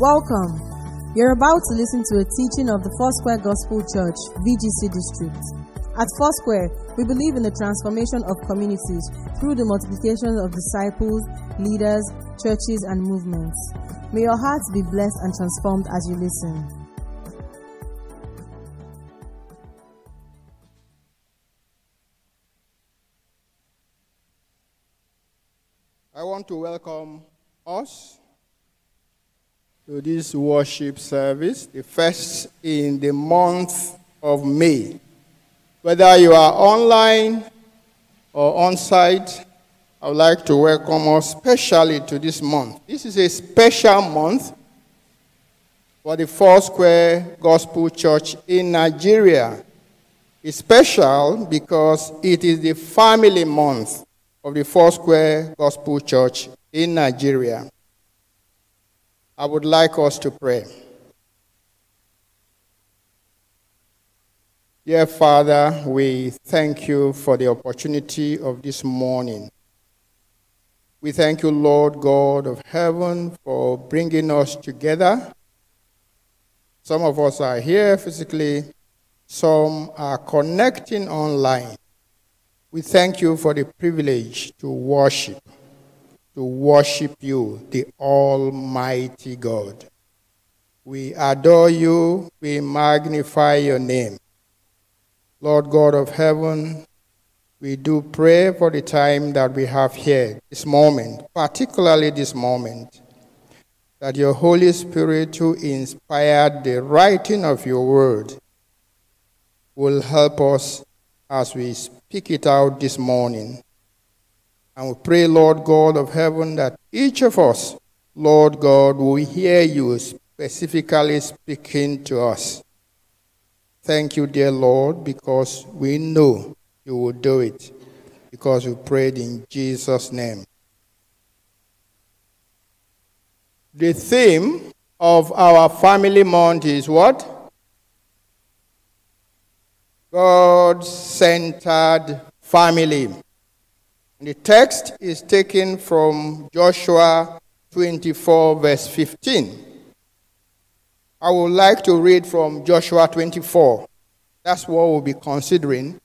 Welcome. You're about to listen to a teaching of the Foursquare Gospel Church, VGC District. At Foursquare, we believe in the transformation of communities through the multiplication of disciples, leaders, churches, and movements. May your hearts be blessed and transformed as you listen. I want to welcome us to this worship service, the first in the month of May. Whether you are online or on site, I would like to welcome us specially to this month. This is a special month for the Foursquare Gospel Church in Nigeria. It's special because it is the family month of the Foursquare Gospel Church in Nigeria. I would like us to pray. Dear Father, we thank you for the opportunity of this morning. We thank you, Lord God of heaven, for bringing us together. Some of us are here physically, some are connecting online. We thank you for the privilege to worship, to worship you, the Almighty God. We adore you, we magnify your name. Lord God of heaven, we do pray for the time that we have here, this moment, particularly this moment, that your Holy Spirit, who inspired the writing of your word, will help us as we speak it out this morning. And we pray, Lord God of heaven, that each of us, Lord God, will hear you specifically speaking to us. Thank you, dear Lord, because we know you will do it, because we prayed in Jesus' name. The theme of our family month is what? God centered family. The text is taken from Joshua 24, verse 15. I would like to read from Joshua 24. That's what we'll be considering.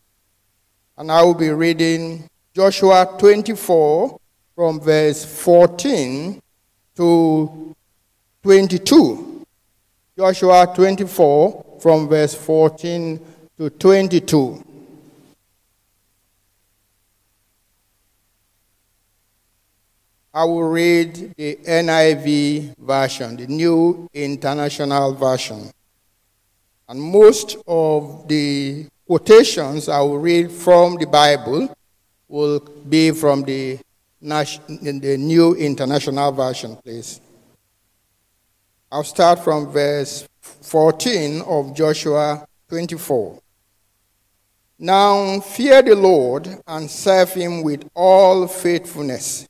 And I will be reading Joshua 24 from verse 14 to 22. Joshua 24 from verse 14 to 22. I will read the NIV version, the New International Version. And most of the quotations I will read from the Bible will be from the, the New International Version, please. I'll start from verse 14 of Joshua 24. Now fear the Lord and serve him with all faithfulness.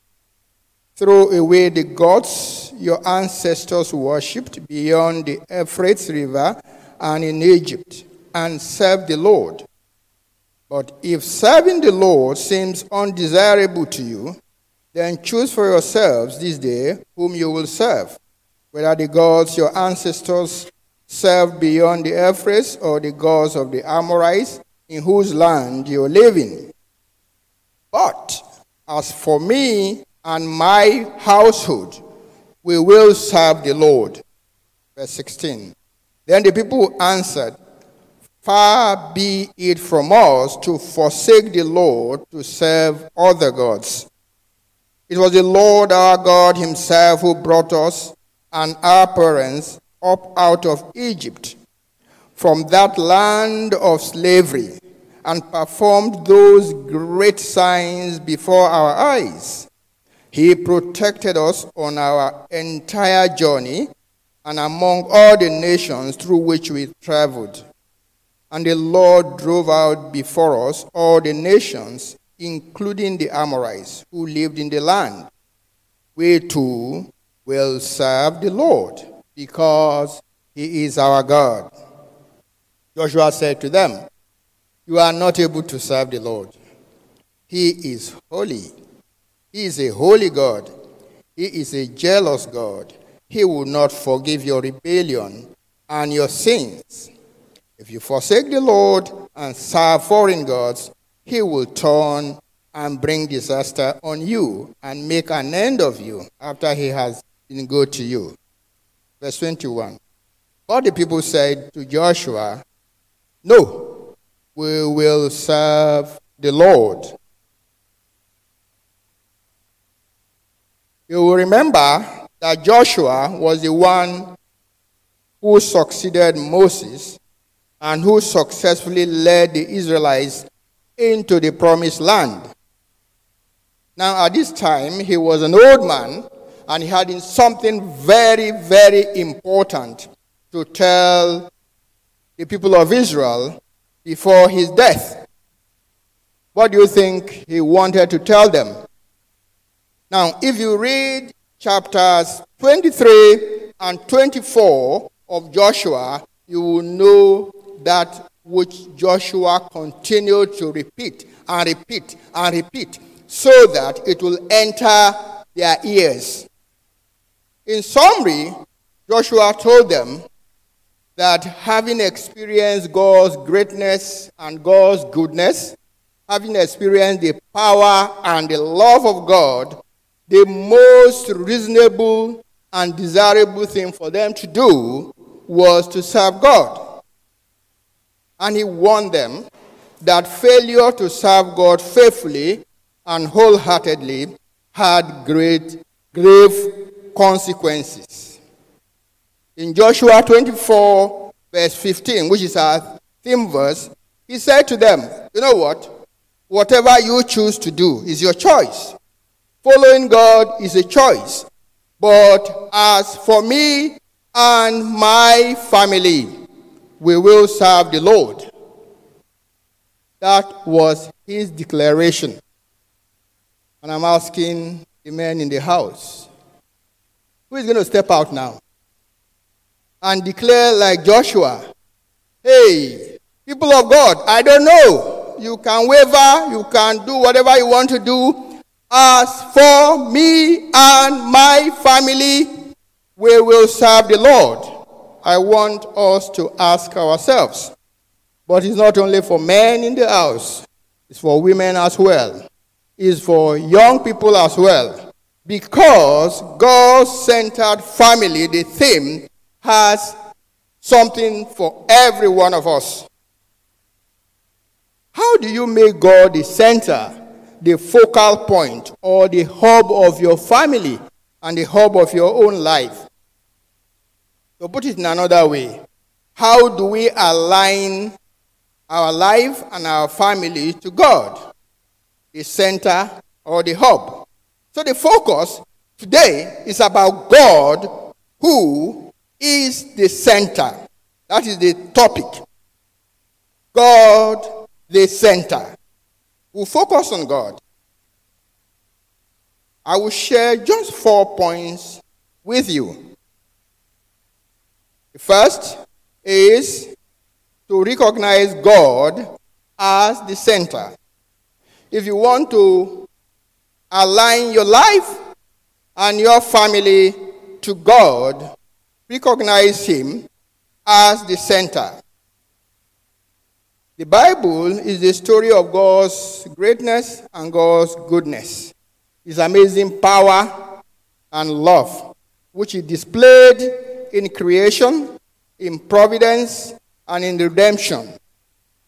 Throw away the gods your ancestors worshipped beyond the Euphrates River and in Egypt, and serve the Lord. But if serving the Lord seems undesirable to you, then choose for yourselves this day whom you will serve, whether the gods your ancestors served beyond the Euphrates or the gods of the Amorites in whose land you're living. But as for me and my household, we will serve the Lord. Verse 16. Then the people answered, Far be it from us to forsake the Lord to serve other gods. It was the Lord our God Himself who brought us and our parents up out of Egypt from that land of slavery and performed those great signs before our eyes. He protected us on our entire journey and among all the nations through which we traveled. And the Lord drove out before us all the nations, including the Amorites who lived in the land. We too will serve the Lord because he is our God. Joshua said to them, You are not able to serve the Lord. He is holy. He is a holy God. He is a jealous God. he will not forgive your rebellion and your sins. If you forsake the Lord and serve foreign gods, he will turn and bring disaster on you and make an end of you after he has been good to you. Verse 21. But the people said to Joshua, No, we will serve the Lord. You will remember that Joshua was the one who succeeded Moses and who successfully led the Israelites into the promised land. Now, at this time, he was an old man and he had something very, very important to tell the people of Israel before his death. What do you think he wanted to tell them? Now, if you read chapters 23 and 24 of Joshua, you will know that which Joshua continued to repeat and repeat and repeat so that it will enter their ears. In summary, Joshua told them that having experienced God's greatness and God's goodness, having experienced the power and the love of God, the most reasonable and desirable thing for them to do was to serve God. And he warned them that failure to serve God faithfully and wholeheartedly had great, grave consequences. In Joshua 24, verse 15, which is our theme verse, he said to them, You know what? Whatever you choose to do is your choice. Following God is a choice. But as for me and my family, we will serve the Lord. That was his declaration. And I'm asking the men in the house who is going to step out now and declare, like Joshua, hey, people of God, I don't know. You can waver, you can do whatever you want to do, as for me and my family, we will serve the Lord. I want us to ask ourselves. But it's not only for men in the house, it's for women as well. It's for young people as well. Because God centered family, the theme, has something for every one of us. How do you make God the center the focal point or the hub of your family and the hub of your own life. To put it in another way, how do we align our life and our family to God, the center or the hub? So the focus today is about God, who is the center. That is the topic. God, the center. We'll focus on God. I will share just four points with you. The first is to recognize God as the center. If you want to align your life and your family to God, recognize Him as the center. The Bible is the story of God's greatness and God's goodness, His amazing power and love, which He displayed in creation, in providence, and in redemption.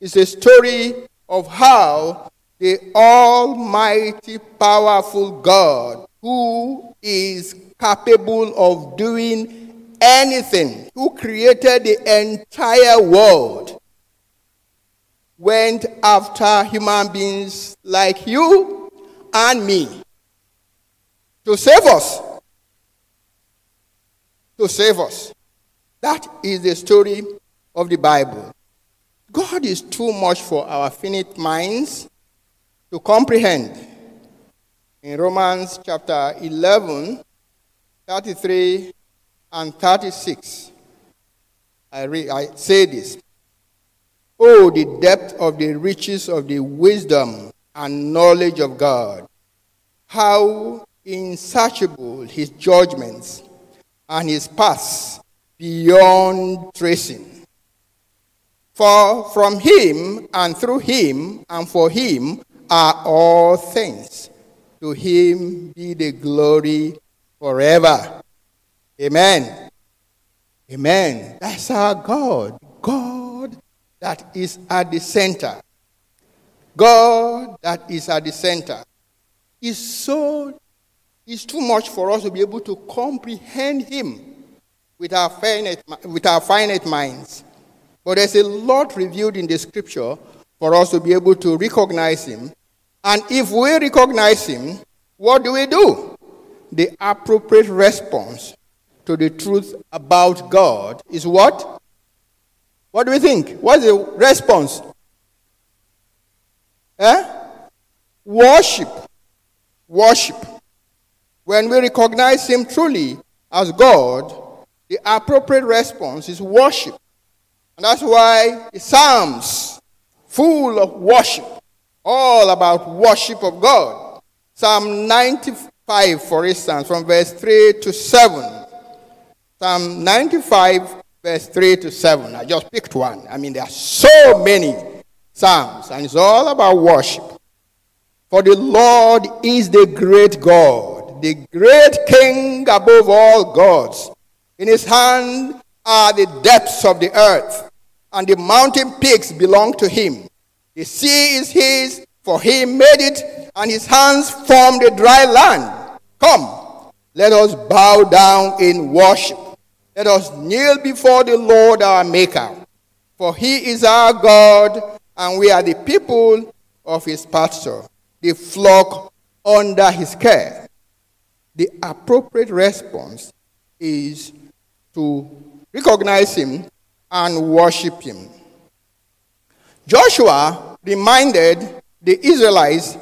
It's a story of how the Almighty, powerful God, who is capable of doing anything, who created the entire world, went after human beings like you and me to save us. To save us. That is the story of the Bible. God is too much for our finite minds to comprehend. In Romans chapter 11, 33 and 36, I, re- I say this. Oh, the depth of the riches of the wisdom and knowledge of God. How insatiable his judgments, and his paths beyond tracing. For from him and through him and for him are all things. To him be the glory forever. Amen. Amen. That's our God. God that is at the center. God that is at the center is so is too much for us to be able to comprehend him with our finite, with our finite minds. But there's a lot revealed in the scripture for us to be able to recognize him. And if we recognize him, what do we do? The appropriate response to the truth about God is what? What do we think? What's the response? Eh? Worship. Worship. When we recognize Him truly as God, the appropriate response is worship. And that's why the Psalms, full of worship, all about worship of God. Psalm 95, for instance, from verse 3 to 7. Psalm 95, verse 3 to 7. I just picked one. I mean, there are so many Psalms, and it's all about worship. For the Lord is the great God, the great King above all gods. In his hand are the depths of the earth, and the mountain peaks belong to him. The sea is his, for he made it, and his hands formed a dry land. Come, let us bow down in worship. Let us kneel before the Lord our Maker. For he is our God, and we are the people of his pasture, the flock under his care. The appropriate response is to recognize him and worship him. Joshua reminded the Israelites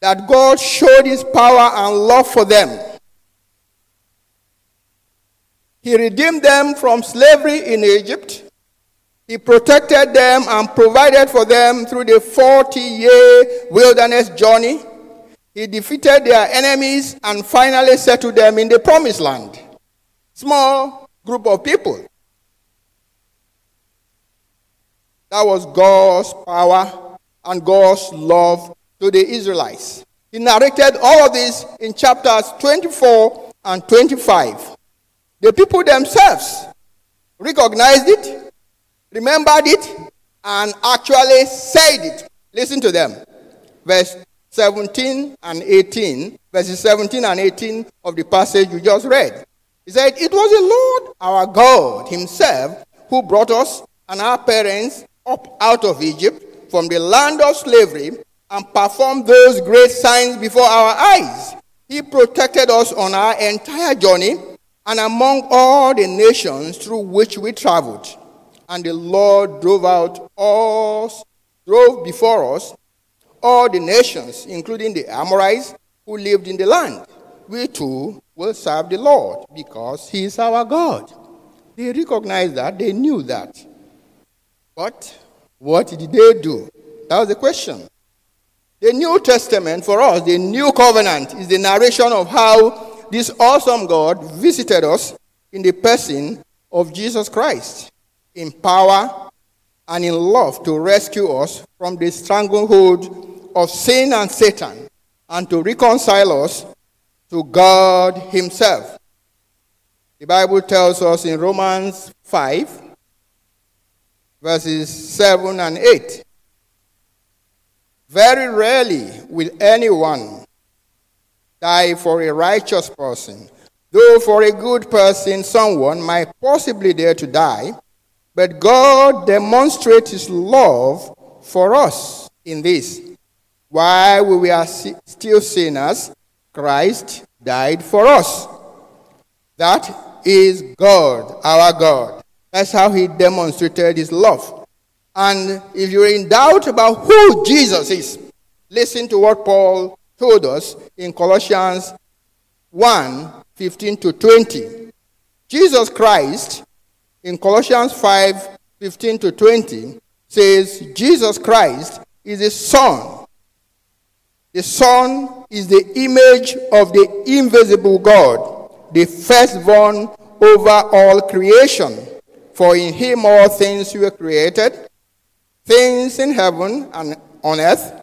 that God showed his power and love for them. He redeemed them from slavery in Egypt. He protected them and provided for them through the 40 year wilderness journey. He defeated their enemies and finally settled them in the promised land small group of people. That was God's power and God's love to the Israelites. He narrated all of this in chapters 24 and 25. The people themselves recognized it, remembered it, and actually said it. Listen to them. Verse 17 and 18, verses 17 and 18 of the passage you just read. He said, It was the Lord our God Himself who brought us and our parents up out of Egypt from the land of slavery and performed those great signs before our eyes. He protected us on our entire journey and among all the nations through which we traveled. And the Lord drove out us, drove before us all the nations, including the Amorites who lived in the land. We too will serve the Lord because He is our God. They recognized that, they knew that. But what did they do? That was the question. The New Testament for us, the New Covenant, is the narration of how this awesome God visited us in the person of Jesus Christ in power and in love to rescue us from the stranglehold of sin and Satan and to reconcile us to God Himself. The Bible tells us in Romans 5, verses 7 and 8. Very rarely will anyone die for a righteous person, though for a good person someone might possibly dare to die. But God demonstrates His love for us in this. While we were still sinners, Christ died for us. That is God, our God. That's how he demonstrated his love. And if you're in doubt about who Jesus is, listen to what Paul told us in Colossians 1 15 to 20. Jesus Christ, in Colossians 5 15 to 20, says, Jesus Christ is the Son the Son is the image of the invisible God, the firstborn over all creation. For in him all things were created, things in heaven and on earth,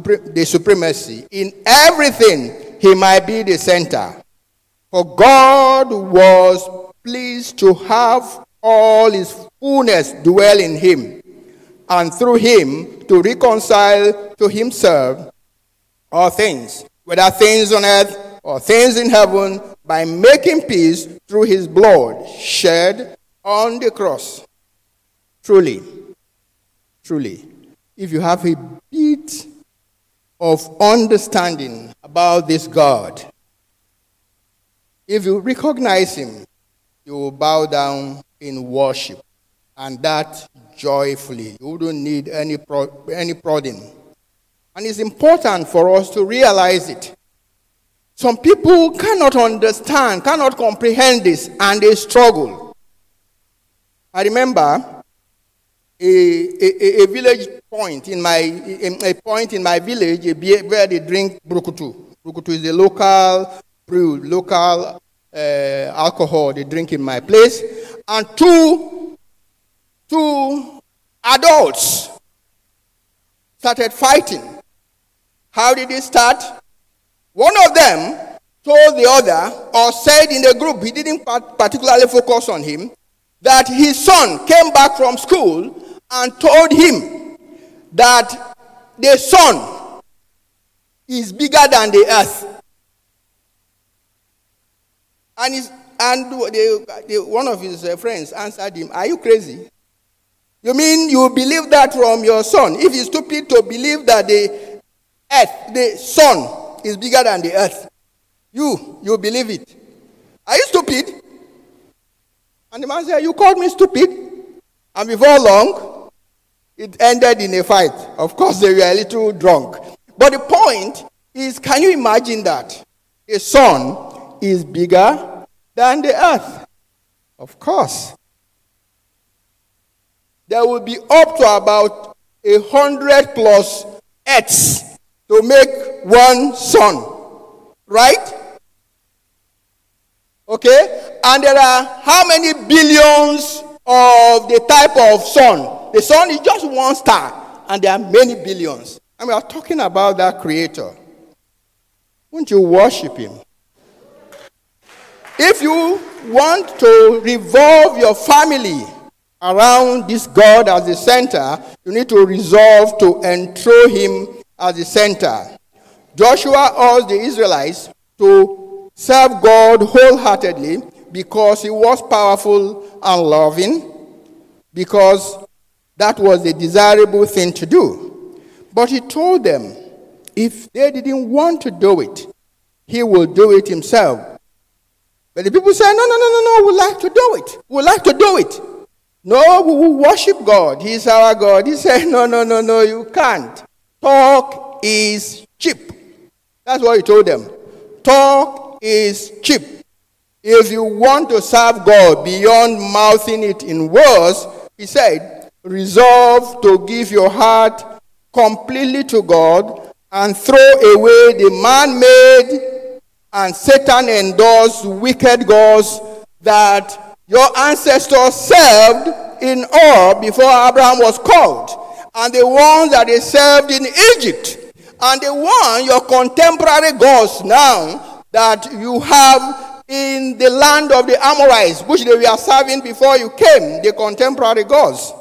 the supremacy. In everything he might be the center. For God was pleased to have all his fullness dwell in him, and through him to reconcile to himself all things, whether things on earth or things in heaven, by making peace through his blood shed on the cross. Truly, truly, if you have a bit of understanding about this God, if you recognize him, you will bow down in worship, and that joyfully. You wouldn't need any, pro- any prodding. And it's important for us to realize it. Some people cannot understand, cannot comprehend this, and they struggle. I remember a, a, a village point in my a point in my village where they drink brukutu. Brukutu is the local brew, local uh, alcohol they drink in my place, and two two adults started fighting. How did it start? One of them told the other, or said in the group, he didn't particularly focus on him, that his son came back from school and told him that the sun is bigger than the earth. And, and the, the, one of his uh, friends answered him, Are you crazy? You mean you believe that from your son? If he's stupid to believe that the earth, the sun, is bigger than the earth, you, you believe it. Are you stupid? And the man said, You called me stupid? And before long, it ended in a fight. Of course, they were a little drunk. But the point is can you imagine that? A sun is bigger than the earth. Of course there will be up to about a hundred plus earths to make one sun. Right? Okay? And there are how many billions of the type of sun? The sun is just one star, and there are many billions. And we are talking about that creator. Won't you worship him? If you want to revolve your family around this God as the center, you need to resolve to enthrone him as the center. Joshua urged the Israelites to serve God wholeheartedly because he was powerful and loving, because that was the desirable thing to do. But he told them if they didn't want to do it, he will do it himself. But the people said, No, no, no, no, no, we like to do it. We like to do it. No, we will worship God. He's our God. He said, No, no, no, no, you can't. Talk is cheap. That's what he told them. Talk is cheap. If you want to serve God beyond mouthing it in words, he said, resolve to give your heart completely to God and throw away the man made and Satan endorsed wicked gods that your ancestors served in Ur before Abraham was called, and the ones that they served in Egypt, and the one your contemporary gods now that you have in the land of the Amorites, which they were serving before you came, the contemporary gods.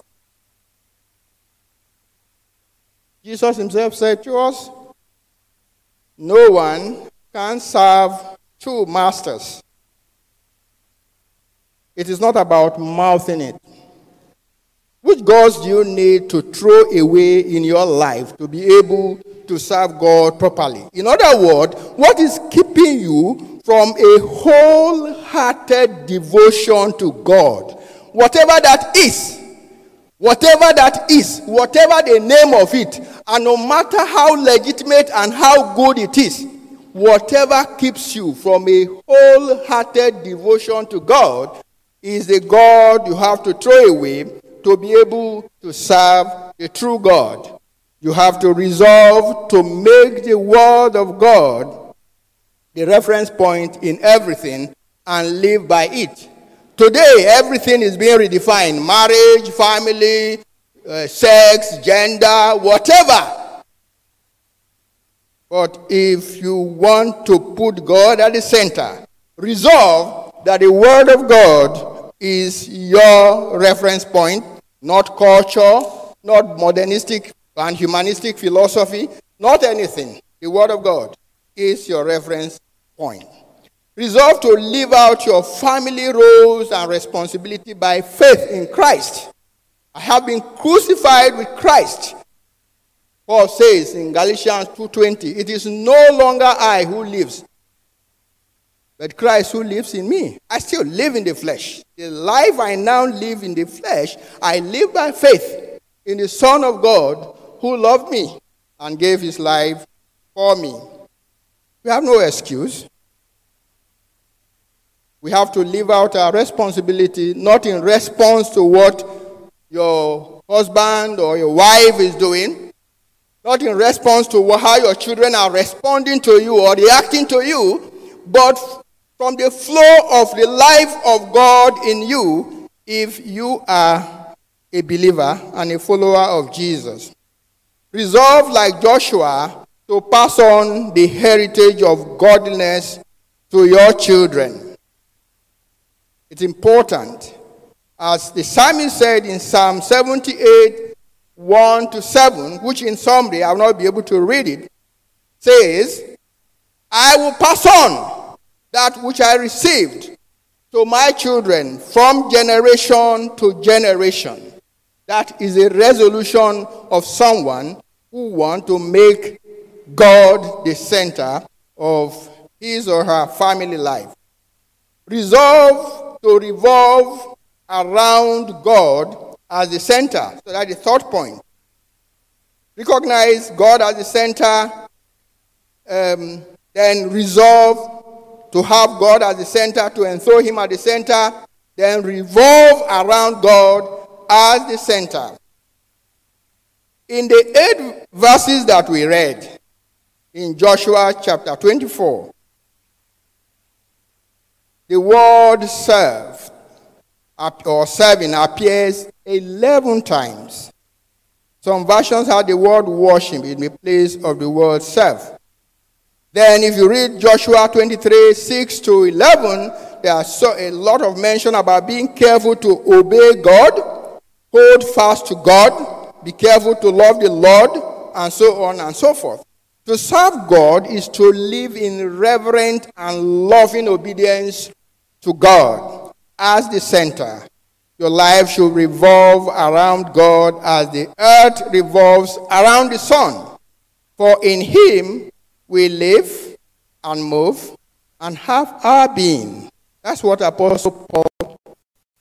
Jesus himself said to us, No one can serve two masters. It is not about mouthing it. Which gods do you need to throw away in your life to be able to serve God properly? In other words, what is keeping you from a wholehearted devotion to God. Whatever that is, whatever that is, whatever the name of it, and no matter how legitimate and how good it is, whatever keeps you from a wholehearted devotion to God is the God you have to throw away to be able to serve the true God. You have to resolve to make the Word of God the reference point in everything and live by it. Today, everything is being redefined marriage, family, uh, sex, gender, whatever. But if you want to put God at the center, resolve that the Word of God is your reference point, not culture, not modernistic and humanistic philosophy, not anything. The Word of God is your reference point. Resolve to live out your family roles and responsibility by faith in Christ. I have been crucified with Christ. Paul says in Galatians 2:20, it is no longer I who lives, but Christ who lives in me. I still live in the flesh. The life I now live in the flesh, I live by faith in the Son of God who loved me and gave his life for me. We have no excuse. We have to live out our responsibility not in response to what your husband or your wife is doing, not in response to how your children are responding to you or reacting to you, but from the flow of the life of God in you if you are a believer and a follower of Jesus. Resolve, like Joshua, to pass on the heritage of godliness to your children. It's important. As the psalmist said in Psalm 78, 1 to 7, which in summary I will not be able to read it, says, I will pass on that which I received to my children from generation to generation. That is a resolution of someone who want to make God the center of his or her family life. Resolve to revolve around God as the center. So that's the third point. Recognize God as the center, um, then resolve to have God as the center, to enthrone Him at the center, then revolve around God as the center. In the eight verses that we read in Joshua chapter 24, the word serve or serving appears 11 times. Some versions have the word worship in the place of the word serve. Then, if you read Joshua 23 6 to 11, there's so, a lot of mention about being careful to obey God, hold fast to God, be careful to love the Lord, and so on and so forth. To serve God is to live in reverent and loving obedience to God as the center. Your life should revolve around God as the earth revolves around the sun. For in Him we live and move and have our being. That's what Apostle Paul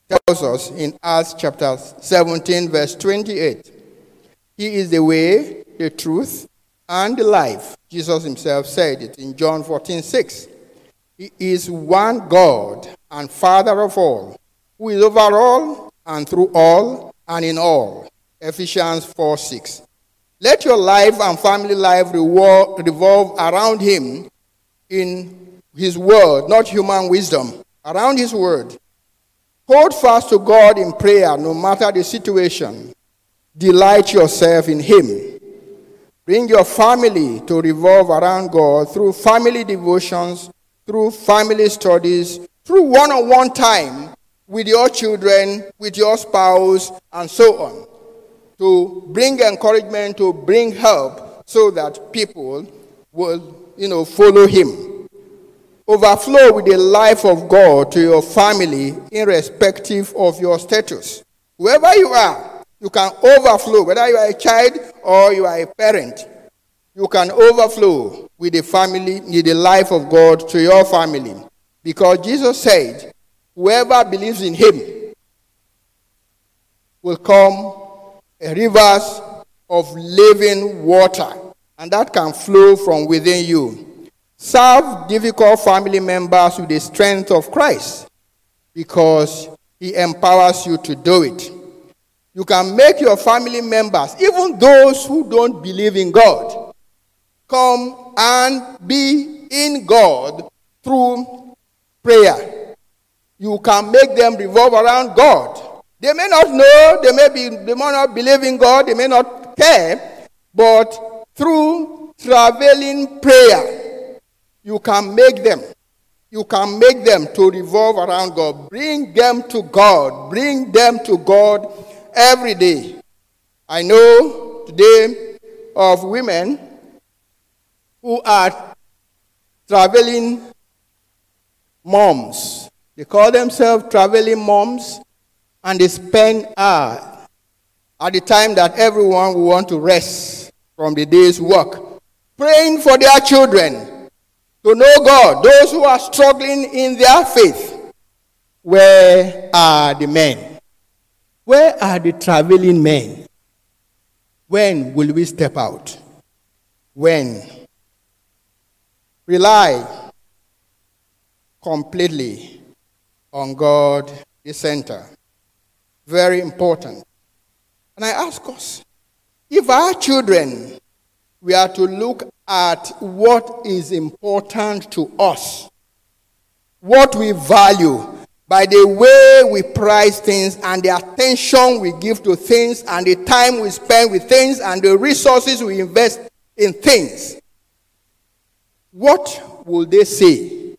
tells us in Acts chapter 17, verse 28. He is the way, the truth, and the life. Jesus himself said it in John 14, 6. He is one God and Father of all, who is over all and through all and in all. Ephesians 4 6. Let your life and family life revolve around Him in His Word, not human wisdom, around His Word. Hold fast to God in prayer no matter the situation. Delight yourself in Him. Bring your family to revolve around God through family devotions through family studies, through one on one time with your children, with your spouse, and so on, to bring encouragement, to bring help, so that people will, you know, follow Him. Overflow with the life of God to your family, irrespective of your status. Whoever you are, you can overflow, whether you are a child or you are a parent. you can overflow with the family, with the life of God to your family. Because Jesus said, whoever believes in him will come rivers of living water, and that can flow from within you. Serve difficult family members with the strength of Christ because he empowers you to do it. You can make your family members, even those who don't believe in God, come and be in God through prayer. You can make them revolve around God. They may not know, they may be they may not believe in God, they may not care, but through traveling prayer, you can make them you can make them to revolve around God. Bring them to God. Bring them to God every day. I know today of women who are traveling moms. They call themselves traveling moms and they spend hours at the time that everyone will want to rest from the day's work praying for their children to know God, those who are struggling in their faith, where are the men? Where are the traveling men? When will we step out? When? Rely completely on God, the center. Very important. And I ask us if our children we are to look at what is important to us, what we value by the way we price things and the attention we give to things and the time we spend with things and the resources we invest in things. What will they say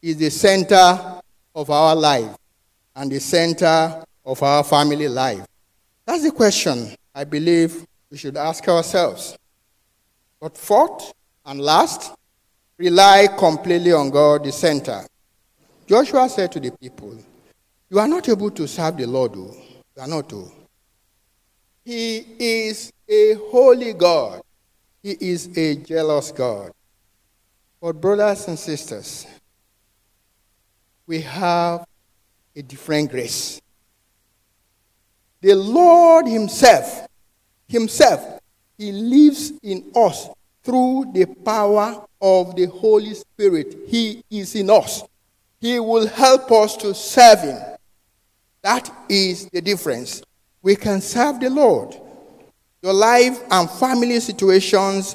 is the center of our life and the center of our family life? That's the question I believe we should ask ourselves. But fourth and last, rely completely on God, the center. Joshua said to the people, You are not able to serve the Lord, though. You are not, though. He is a holy God. He is a jealous God. But, brothers and sisters, we have a different grace. The Lord Himself, Himself he lives in us through the power of the Holy Spirit. He is in us. He will help us to serve Him. That is the difference. We can serve the Lord. Your life and family situations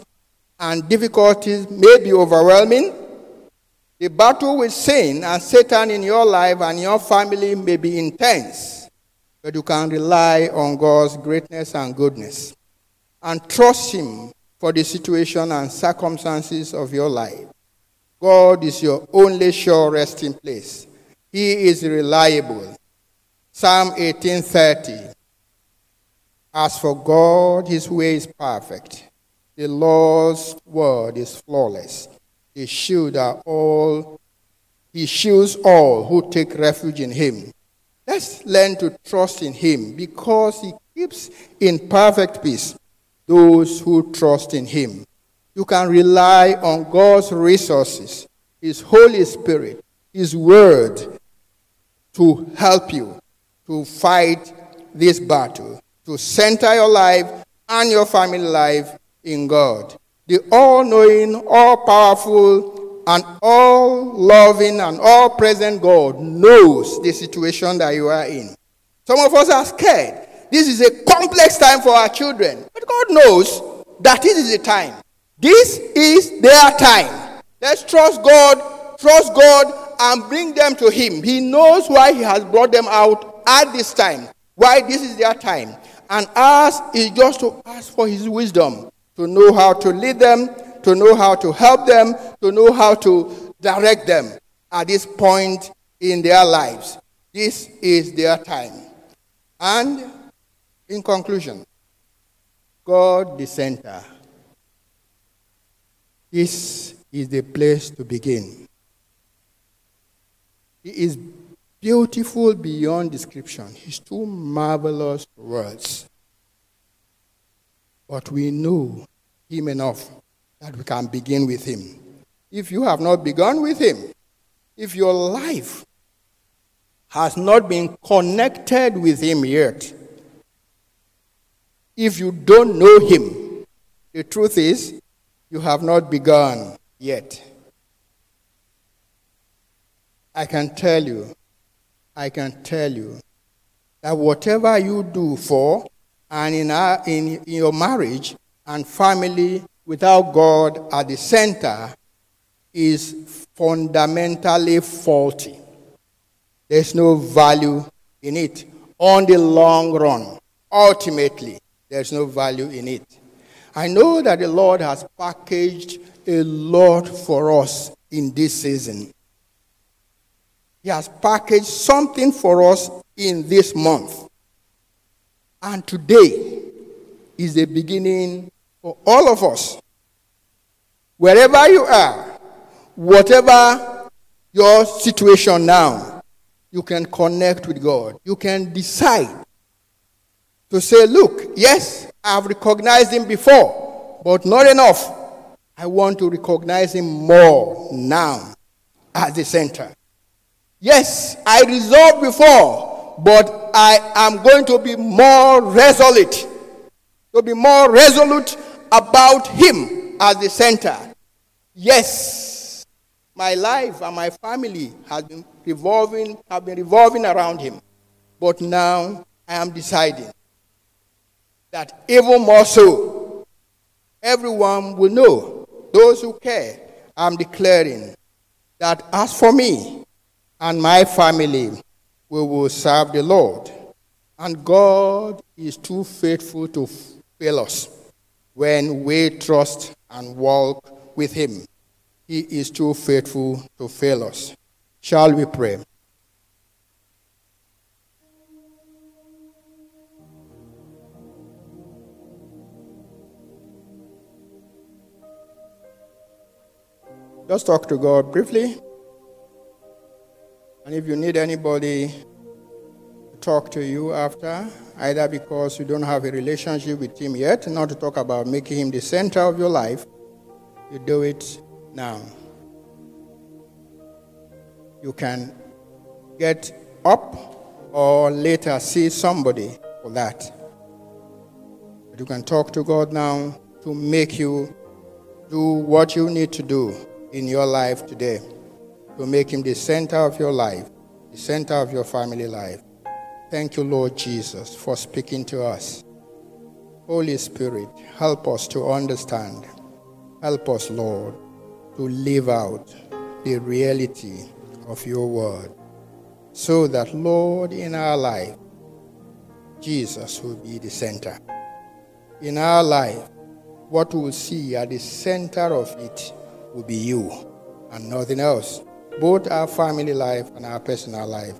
and difficulties may be overwhelming. The battle with sin and Satan in your life and your family may be intense, but you can rely on God's greatness and goodness and trust Him for the situation and circumstances of your life. God is your only sure resting place. He is reliable. Psalm 18:30. As for God, his way is perfect. The Lord's word is flawless. He shield are all he shields all who take refuge in him. Let's learn to trust in him because he keeps in perfect peace those who trust in Him. You can rely on God's resources, His Holy Spirit, His Word to help you to fight this battle, to center your life and your family life in God. The all knowing, all powerful, and all loving and all present God knows the situation that you are in. Some of us are scared. This is a complex time for our children. But God knows that this is the time. This is their time. Let's trust God, trust God, and bring them to Him. He knows why He has brought them out at this time, why this is their time. And ours is just to ask for His wisdom, to know how to lead them, to know how to help them, to know how to direct them at this point in their lives. This is their time. And in conclusion, God the center. This is the place to begin. He is beautiful beyond description. His too marvelous words. But we know Him enough that we can begin with Him. If you have not begun with Him, if your life has not been connected with Him yet, if you don't know Him, the truth is you have not begun yet. I can tell you, I can tell you that whatever you do for and in, our, in, in your marriage and family without God at the center is fundamentally faulty. There's no value in it. On the long run, ultimately, there's no value in it. I know that the Lord has packaged a lot for us in this season. He has packaged something for us in this month. And today is the beginning for all of us. Wherever you are, whatever your situation now, you can connect with God. You can decide to say, Look, yes, I've recognized Him before, but not enough. I want to recognize Him more now at the center. Yes, I resolved before, but I am going to be more resolute. To be more resolute about Him as the center. Yes, my life and my family has been revolving, have been revolving around Him. But now I am deciding that even more so, everyone will know, those who care, I'm declaring that as for me and my family, we will serve the Lord. And God is too faithful to fail us when we trust and walk with Him. He is too faithful to fail us. Shall we pray? Just talk to God briefly. And if you need anybody talk to you after, either because you don't have a relationship with him yet, not to talk about making him the center of your life, you do it now. You can get up or later see somebody for that. But you can talk to God now to make you do what you need to do in your life today to make him the center of your life, the center of your family life. Thank you, Lord Jesus, for speaking to us. Holy Spirit, help us to understand. Help us, Lord, to live out the reality of your word. So that, Lord, in our life, Jesus will be the center. In our life, what we'll see at the center of it will be you and nothing else. Both our family life and our personal life.